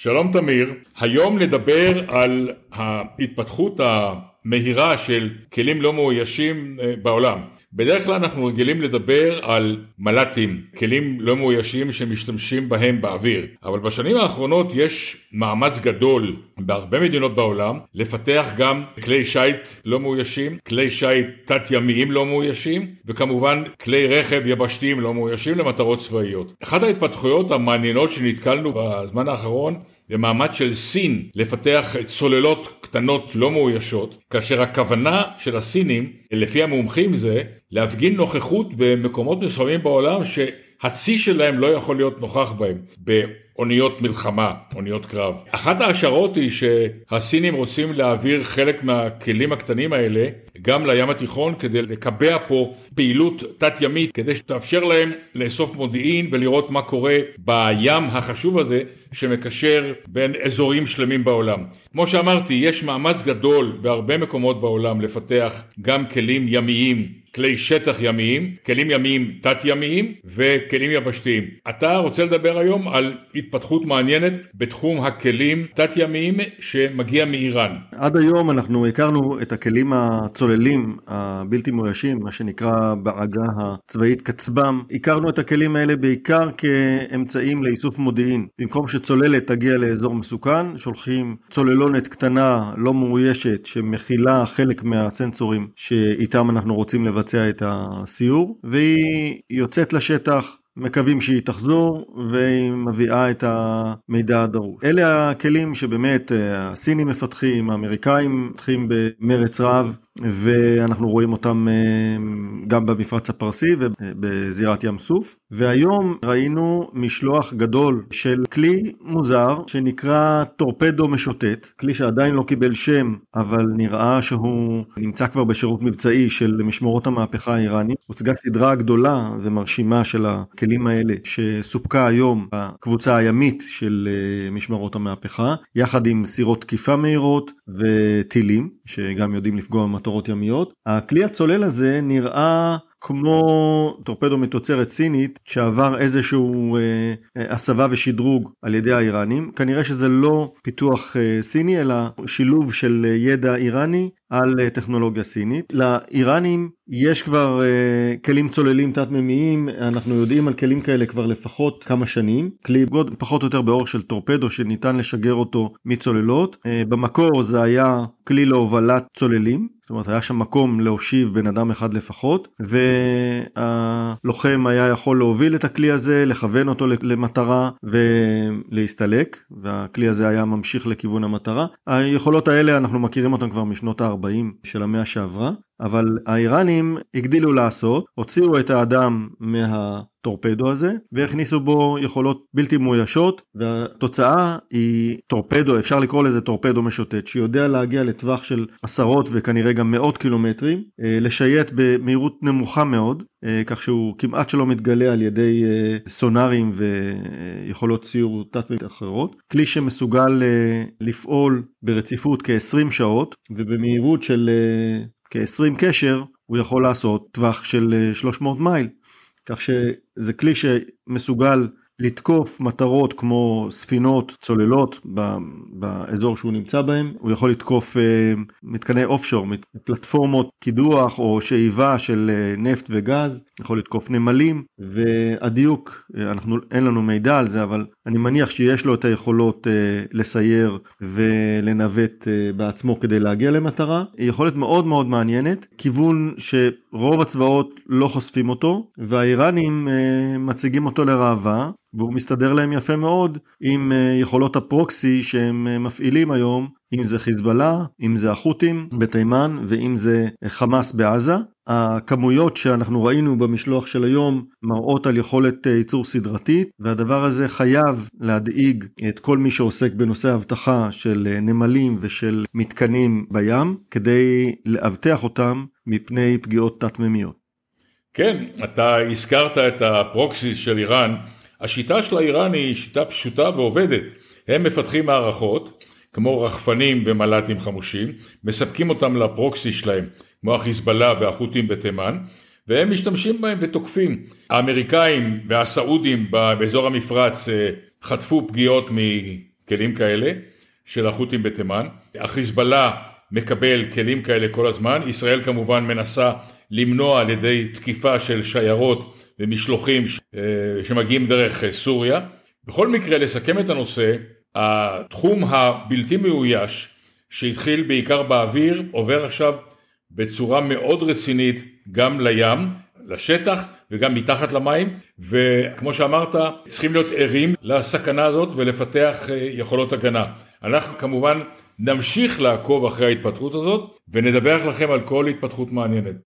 שלום תמיר, היום נדבר על ההתפתחות המהירה של כלים לא מאוישים אה, בעולם. בדרך כלל אנחנו רגילים לדבר על מל"טים, כלים לא מאוישים שמשתמשים בהם באוויר, אבל בשנים האחרונות יש מאמץ גדול בהרבה מדינות בעולם לפתח גם כלי שיט לא מאוישים, כלי שיט תת-ימיים לא מאוישים, וכמובן כלי רכב יבשתיים לא מאוישים למטרות צבאיות. אחת ההתפתחויות המעניינות שנתקלנו בזמן האחרון זה מאמץ של סין לפתח צוללות קטנות לא מאוישות, כאשר הכוונה של הסינים, לפי המומחים זה, להפגין נוכחות במקומות מסוימים בעולם שהצי שלהם לא יכול להיות נוכח בהם. אוניות מלחמה, אוניות קרב. אחת ההשערות היא שהסינים רוצים להעביר חלק מהכלים הקטנים האלה גם לים התיכון כדי לקבע פה פעילות תת-ימית כדי שתאפשר להם לאסוף מודיעין ולראות מה קורה בים החשוב הזה שמקשר בין אזורים שלמים בעולם. כמו שאמרתי, יש מאמץ גדול בהרבה מקומות בעולם לפתח גם כלים ימיים כלי שטח ימיים, כלים ימיים תת-ימיים וכלים יבשתיים. אתה רוצה לדבר היום על התפתחות מעניינת בתחום הכלים תת-ימיים שמגיע מאיראן. עד היום אנחנו הכרנו את הכלים הצוללים הבלתי מאוישים, מה שנקרא בעגה הצבאית קצב"ם. הכרנו את הכלים האלה בעיקר כאמצעים לאיסוף מודיעין. במקום שצוללת תגיע לאזור מסוכן, שולחים צוללונת קטנה לא מאוישת שמכילה חלק מהסנסורים שאיתם אנחנו רוצים לבצע. את הסיור, והיא יוצאת לשטח, מקווים שהיא תחזור והיא מביאה את המידע הדרוש. אלה הכלים שבאמת אה, הסינים מפתחים, האמריקאים מפתחים במרץ רב. ואנחנו רואים אותם אה, גם במפרץ הפרסי ובזירת ים סוף. והיום ראינו משלוח גדול של כלי מוזר שנקרא טורפדו משוטט, כלי שעדיין לא קיבל שם, אבל נראה שהוא נמצא כבר בשירות מבצעי של משמורות המהפכה האיראנית. הוצגה סדרה גדולה ומרשימה של הכלים האלה שסופקה היום בקבוצה הימית של אה, משמרות המהפכה, יחד עם סירות תקיפה מהירות וטילים, שגם יודעים לפגוע במטרות. מטרות ימיות. הכלי הצולל הזה נראה כמו טורפדו מתוצרת סינית שעבר איזשהו אה, אה, הסבה ושדרוג על ידי האיראנים. כנראה שזה לא פיתוח אה, סיני אלא שילוב של אה, ידע איראני על אה, טכנולוגיה סינית. לאיראנים יש כבר אה, כלים צוללים תת-מימיים, אנחנו יודעים על כלים כאלה כבר לפחות כמה שנים. כלי גוד פחות או יותר באורך של טורפדו שניתן לשגר אותו מצוללות. אה, במקור זה היה כלי להובלת צוללים. זאת אומרת היה שם מקום להושיב בן אדם אחד לפחות והלוחם היה יכול להוביל את הכלי הזה לכוון אותו למטרה ולהסתלק והכלי הזה היה ממשיך לכיוון המטרה. היכולות האלה אנחנו מכירים אותן כבר משנות ה-40 של המאה שעברה אבל האיראנים הגדילו לעשות, הוציאו את האדם מהטורפדו הזה והכניסו בו יכולות בלתי מאוישות והתוצאה היא טורפדו, אפשר לקרוא לזה טורפדו משוטט, שיודע להגיע לטווח של עשרות וכנראה גם מאות קילומטרים, אה, לשייט במהירות נמוכה מאוד, אה, כך שהוא כמעט שלא מתגלה על ידי אה, סונארים ויכולות ציור תת אחרות. כלי שמסוגל לפעול ברציפות כ-20 שעות ובמהירות של כ-20 קשר, הוא יכול לעשות טווח של 300 אה, מייל. כך שזה כלי שמסוגל לתקוף מטרות כמו ספינות, צוללות באזור שהוא נמצא בהם, הוא יכול לתקוף אה, מתקני אופשור, פלטפורמות קידוח או שאיבה של אה, נפט וגז, יכול לתקוף נמלים, והדיוק, אה, אנחנו, אין לנו מידע על זה, אבל אני מניח שיש לו את היכולות לסייר ולנווט בעצמו כדי להגיע למטרה. היא יכולת מאוד מאוד מעניינת, כיוון שרוב הצבאות לא חושפים אותו, והאיראנים מציגים אותו לראווה. והוא מסתדר להם יפה מאוד עם אה, יכולות הפרוקסי שהם אה, מפעילים היום, אם זה חיזבאללה, אם זה החות'ים בתימן ואם זה אה, חמאס בעזה. הכמויות שאנחנו ראינו במשלוח של היום מראות על יכולת ייצור סדרתית והדבר הזה חייב להדאיג את כל מי שעוסק בנושא אבטחה של נמלים ושל מתקנים בים כדי לאבטח אותם מפני פגיעות תת-מימיות. כן, אתה הזכרת את הפרוקסי של איראן השיטה של האיראני היא שיטה פשוטה ועובדת. הם מפתחים מערכות, כמו רחפנים ומל"טים חמושים, מספקים אותם לפרוקסי שלהם, כמו החיזבאללה והחות'ים בתימן, והם משתמשים בהם ותוקפים. האמריקאים והסעודים באזור המפרץ אה, חטפו פגיעות כלים כאלה של החות'ים בתימן. החיזבאללה מקבל כלים כאלה כל הזמן, ישראל כמובן מנסה למנוע על ידי תקיפה של שיירות ומשלוחים אה, שמגיעים דרך סוריה. בכל מקרה, לסכם את הנושא, התחום הבלתי מאויש שהתחיל בעיקר באוויר עובר עכשיו בצורה מאוד רצינית גם לים, לשטח וגם מתחת למים וכמו שאמרת צריכים להיות ערים לסכנה הזאת ולפתח אה, יכולות הגנה. אנחנו כמובן נמשיך לעקוב אחרי ההתפתחות הזאת ונדווח לכם על כל התפתחות מעניינת.